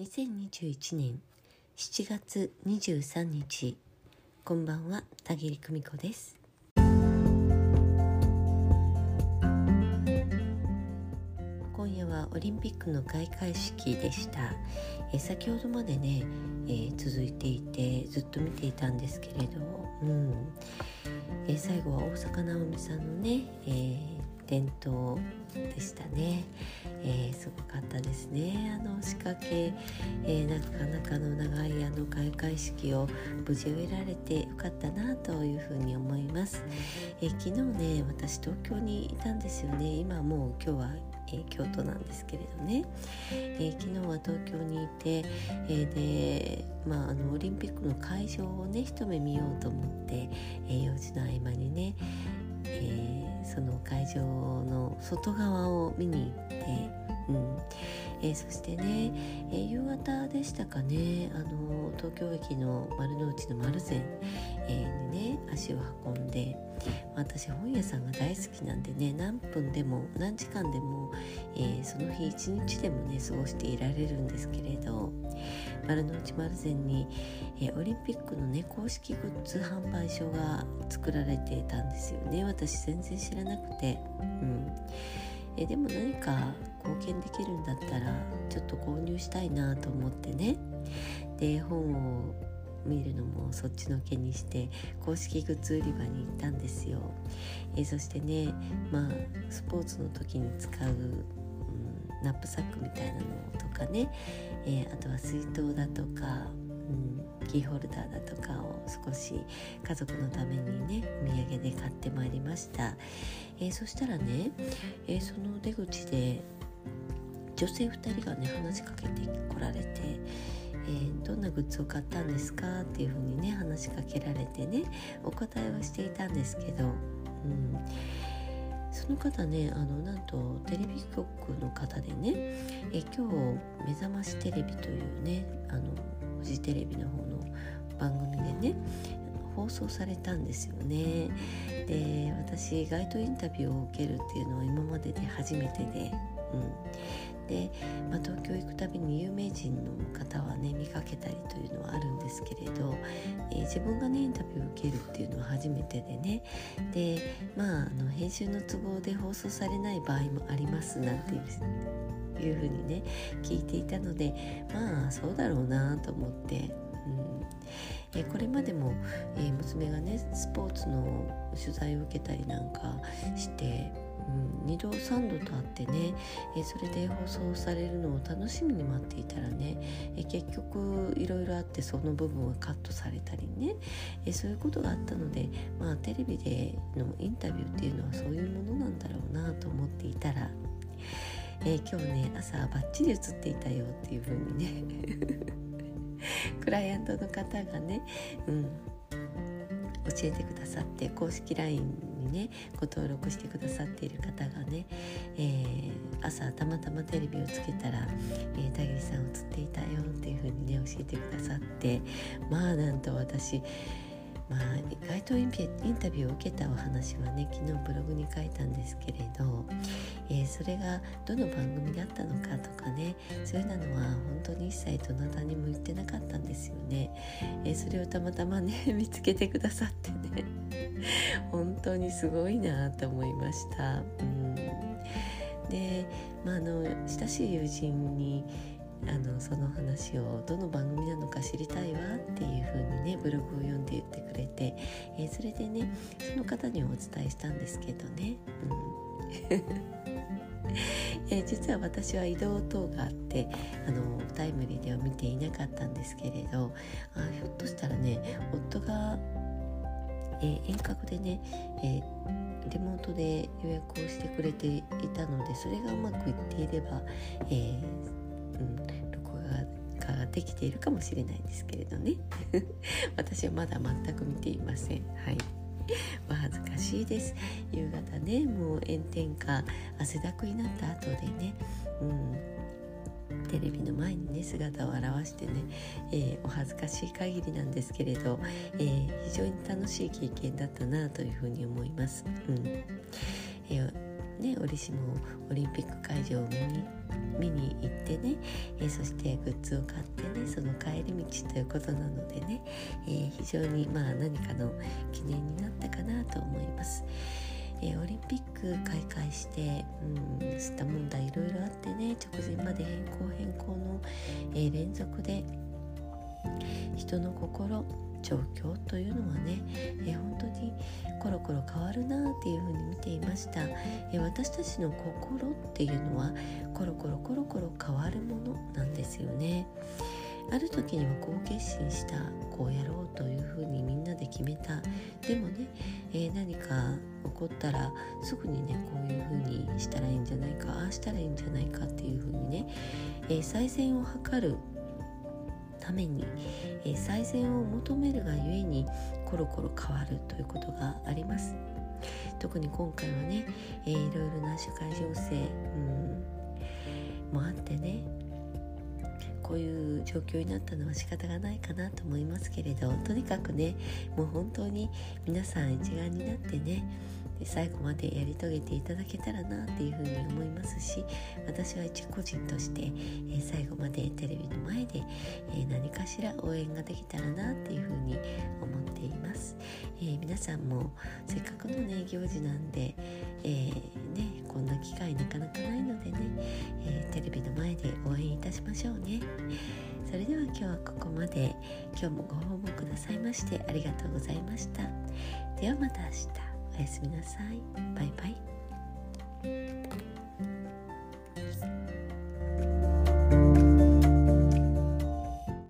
2021年7月23日。こんばんは田切久美子です。今夜はオリンピックの開会式でした。え先ほどまでね、えー、続いていてずっと見ていたんですけれど、うん。えー、最後は大坂なおみさんのね、えー伝統でしたね、えー、すごかったですね。あの仕掛け、えー、なかなかの長いあの開会式を無事終えられてよかったなというふうに思います、えー、昨日ね私東京にいたんですよね。今もう今日はえー、京都なんですけれどね、えー、昨日は東京にいて、えー、で、まあ、あのオリンピックの会場をね一目見ようと思って、え用事の合間にね、えその会場の外側を見に行って、うん。えー、そしてね、えー、夕方でしたかねあの東京駅の丸の内の丸善、えー、にね足を運んで私本屋さんが大好きなんでね何分でも何時間でも、えその日一日でもね過ごしていられるんですけれど丸の内丸善に、えオリンピックのね公式グッズ販売所が作られていたんですよね。私全然知らなくて、うん。えでも何か貢献できるんだったらちょっと購入したいなと思ってね。で本を見るのもそっちのけにして公式グッズ売り場に行ったんですよ、えそしてねまあスポーツの時に使う、ナップサックみたいなのとかね、えー、あとは水筒だとかうん、キーホルダーだとかを少し家族のためにねお土産で買ってまいりました、えー、そしたらね、えー、その出口で女性2人がね話しかけてこられて、えー、どんなグッズを買ったんですかっていうふうにね話しかけられてねお答えはしていたんですけど、うん、その方ねあのなんとテレビ局の方でね、え今日「目覚ましテレビ」というねあのフジテレビの方の番組でね放送されたんですよね。で私街頭インタビューを受けるっていうのは今までで初めてで、うん、で、まあ、東京行くたびに有名人の方はね見かけたりというのですけれど、えー、自分がねインタビューを受けるっていうのは初めてでね。でまああの編集の都合で放送されない場合もありますなんていういうふうにね聞いていたのでまあそうだろうなと思って、うん。えこれまでも、え娘がねスポーツの取材を受けたりなんかして、うん、2度3度とあってね、えそれで放送されるのを楽しみに待っていたらね、え結局いろいろあってその部分はカットされたりね、えそういうことがあったのでまあテレビでのインタビューっていうのはそういうものなんだろうなと思っていたらえー、今日ね朝バッチリ映っていたよっていう風にね クライアントの方がね、うん、教えてくださって公式 LINE にねご登録してくださっている方がね、えー、朝たまたまテレビをつけたら「えー、田切さん映っていたよ」っていう風にね教えてくださってまあなんと私まあ、街頭インタビューを受けたお話はね昨日ブログに書いたんですけれど、えー、それがどの番組だったのかとかねそういうのは本当に一切どなたにも言ってなかったんですよね、えー、それをたまたまね 見つけてくださってね本当にすごいなと思いました。うん。で、まあ、あの親しい友人にあのその話をどの番組なのか知りたいわっていう風にねブログを読んで言ってくれて、えー、それでねその方にお伝えしたんですけどね、うん。え、実は私は移動等があってあのタイムリーでは見ていなかったんですけれどあひょっとしたらね夫が、えー、遠隔でね、えリモートで予約をしてくれていたのでそれがうまくいっていれば、えーうん、録画ができているかもしれないんですけれどね。私はまだ全く見ていません。はい。お恥ずかしいです。夕方ねもう炎天下汗だくになった後でね。うん。テレビの前にね姿を現してね、えー、お恥ずかしい限りなんですけれど、えー、非常に楽しい経験だったなというふうに思います。うんえーね折しもオリンピック会場を見に行ってね、えー、そしてグッズを買ってねその帰り道ということなのでね、えー、非常にまあ何かの記念になったかなと思います。えー、オリンピック開会して、うん、吸った問題いろいろあってね直前まで変更変更の、えー、連続で人の心状況というのはね、えー、本当にコロコロ変わるなっていうふうに見ていました、えー、私たちの心っていうのはコロコロコロコロ変わるものなんですよね。ある時にはこう決心したこうやろうというふうにみんなで決めた。でもね、えー、何か起こったらすぐにねこういうふうにしたらいいんじゃないかああしたらいいんじゃないかっていうふうにね、えー、最善を図るために、えー、最善を求めるがゆえにコロコロ変わるということがあります。特に今回はね、えー、いろいろな社会情勢、うん、こういう状況になったのは仕方がないかなと思いますけれどとにかくねもう本当に皆さん一丸になってね最後までやり遂げていただけたらなっていうふうに思いますし私は一個人として、え、最後までテレビの前で、え、何かしら応援ができたらなっていうふうに思っています、えー、皆さんもせっかくのね行事なんで、えね、こんな機会なかなかないのでね、えテレビの前で応援いたしましょうね。それでは今日はここまで。今日もご訪問くださいましてありがとうございました。ではまた明日。おやすみなさい。バイバイ。